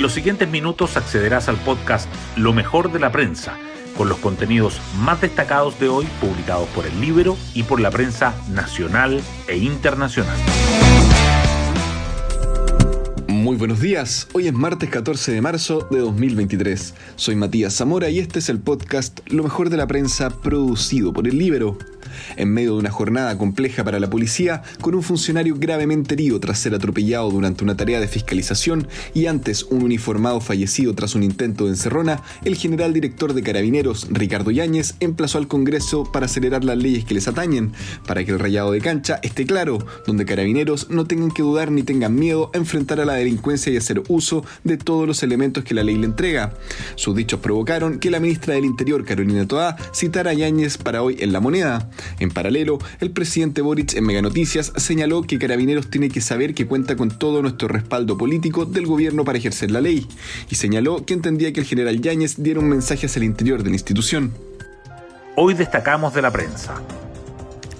En los siguientes minutos accederás al podcast Lo mejor de la prensa, con los contenidos más destacados de hoy publicados por el libro y por la prensa nacional e internacional. Muy buenos días, hoy es martes 14 de marzo de 2023. Soy Matías Zamora y este es el podcast Lo mejor de la prensa producido por el Libero en medio de una jornada compleja para la policía, con un funcionario gravemente herido tras ser atropellado durante una tarea de fiscalización y antes un uniformado fallecido tras un intento de encerrona, el general director de Carabineros, Ricardo Yáñez, emplazó al Congreso para acelerar las leyes que les atañen, para que el rayado de cancha esté claro, donde Carabineros no tengan que dudar ni tengan miedo a enfrentar a la delincuencia y hacer uso de todos los elementos que la ley le entrega. Sus dichos provocaron que la ministra del Interior, Carolina Toá, citara a Yáñez para hoy en La Moneda. En paralelo, el presidente Boric en Mega Noticias señaló que Carabineros tiene que saber que cuenta con todo nuestro respaldo político del gobierno para ejercer la ley, y señaló que entendía que el general Yáñez diera un mensaje hacia el interior de la institución. Hoy destacamos de la prensa.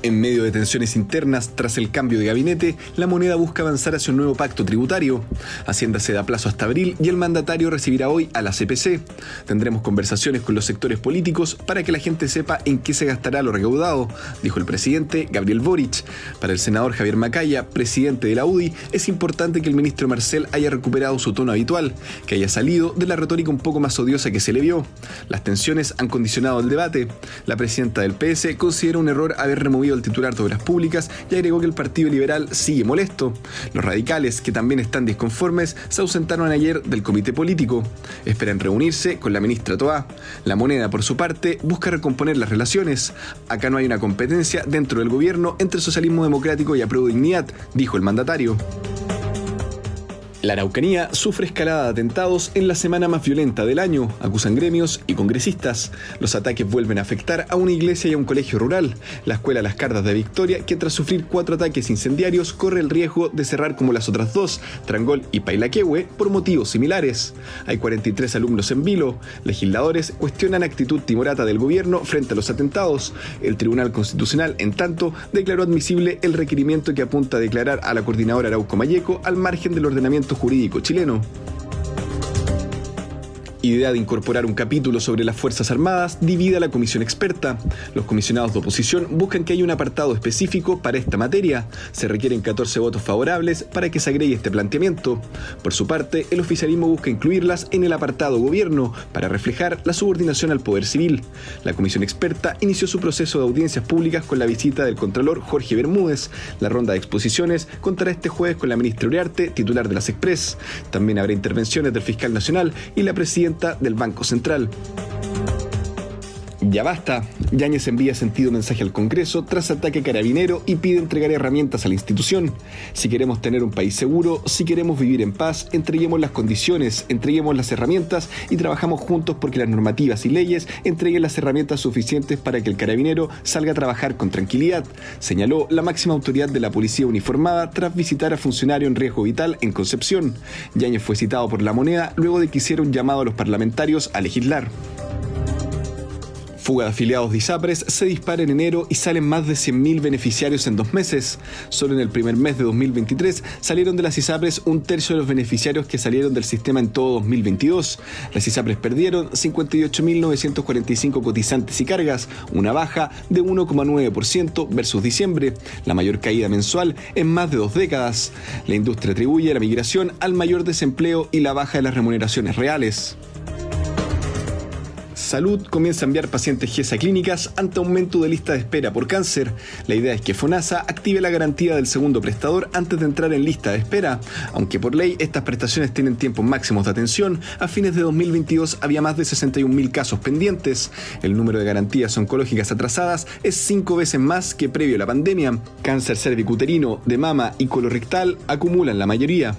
En medio de tensiones internas tras el cambio de gabinete, la moneda busca avanzar hacia un nuevo pacto tributario. Hacienda se da plazo hasta abril y el mandatario recibirá hoy a la CPC. Tendremos conversaciones con los sectores políticos para que la gente sepa en qué se gastará lo recaudado, dijo el presidente Gabriel Boric. Para el senador Javier Macaya, presidente de la UDI, es importante que el ministro Marcel haya recuperado su tono habitual, que haya salido de la retórica un poco más odiosa que se le vio. Las tensiones han condicionado el debate. La presidenta del PS considera un error haber removido el titular de Obras Públicas y agregó que el Partido Liberal sigue molesto. Los radicales, que también están disconformes, se ausentaron ayer del comité político. Esperan reunirse con la ministra Toá. La moneda, por su parte, busca recomponer las relaciones. Acá no hay una competencia dentro del gobierno entre socialismo democrático y apruebo dignidad, dijo el mandatario. La Araucanía sufre escalada de atentados en la semana más violenta del año, acusan gremios y congresistas. Los ataques vuelven a afectar a una iglesia y a un colegio rural. La escuela Las Cardas de Victoria, que tras sufrir cuatro ataques incendiarios, corre el riesgo de cerrar como las otras dos, Trangol y Pailaquehue, por motivos similares. Hay 43 alumnos en vilo. Legisladores cuestionan actitud timorata del gobierno frente a los atentados. El Tribunal Constitucional, en tanto, declaró admisible el requerimiento que apunta a declarar a la coordinadora Arauco Mayeco al margen del ordenamiento jurídico chileno idea de incorporar un capítulo sobre las Fuerzas Armadas divide a la comisión experta. Los comisionados de oposición buscan que haya un apartado específico para esta materia. Se requieren 14 votos favorables para que se agregue este planteamiento. Por su parte, el oficialismo busca incluirlas en el apartado gobierno para reflejar la subordinación al poder civil. La comisión experta inició su proceso de audiencias públicas con la visita del Contralor Jorge Bermúdez. La ronda de exposiciones contará este jueves con la ministra Uriarte, titular de las Express. También habrá intervenciones del fiscal nacional y la presidenta del Banco Central. Ya basta. Yáñez envía sentido mensaje al Congreso tras ataque carabinero y pide entregar herramientas a la institución. Si queremos tener un país seguro, si queremos vivir en paz, entreguemos las condiciones, entreguemos las herramientas y trabajamos juntos porque las normativas y leyes entreguen las herramientas suficientes para que el carabinero salga a trabajar con tranquilidad, señaló la máxima autoridad de la policía uniformada tras visitar a funcionario en riesgo vital en Concepción. Yáñez fue citado por la moneda luego de que hiciera un llamado a los parlamentarios a legislar fuga de afiliados de ISAPRES se dispara en enero y salen más de 100.000 beneficiarios en dos meses. Solo en el primer mes de 2023 salieron de las ISAPRES un tercio de los beneficiarios que salieron del sistema en todo 2022. Las ISAPRES perdieron 58.945 cotizantes y cargas, una baja de 1,9% versus diciembre, la mayor caída mensual en más de dos décadas. La industria atribuye la migración al mayor desempleo y la baja de las remuneraciones reales. Salud comienza a enviar pacientes GES a clínicas ante aumento de lista de espera por cáncer. La idea es que FONASA active la garantía del segundo prestador antes de entrar en lista de espera. Aunque por ley estas prestaciones tienen tiempos máximos de atención, a fines de 2022 había más de 61.000 casos pendientes. El número de garantías oncológicas atrasadas es cinco veces más que previo a la pandemia. Cáncer cervicuterino, de mama y colorectal acumulan la mayoría.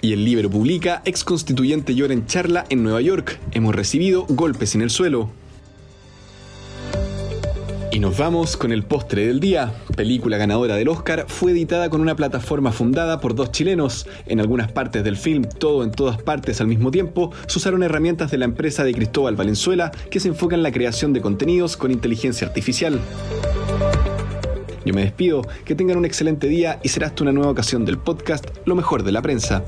Y el libro publica, ex constituyente llora en charla en Nueva York. Hemos recibido golpes en el suelo. Y nos vamos con el postre del día. Película ganadora del Oscar, fue editada con una plataforma fundada por dos chilenos. En algunas partes del film, todo en todas partes al mismo tiempo, se usaron herramientas de la empresa de Cristóbal Valenzuela que se enfoca en la creación de contenidos con inteligencia artificial. Yo me despido, que tengan un excelente día y será hasta una nueva ocasión del podcast Lo mejor de la prensa.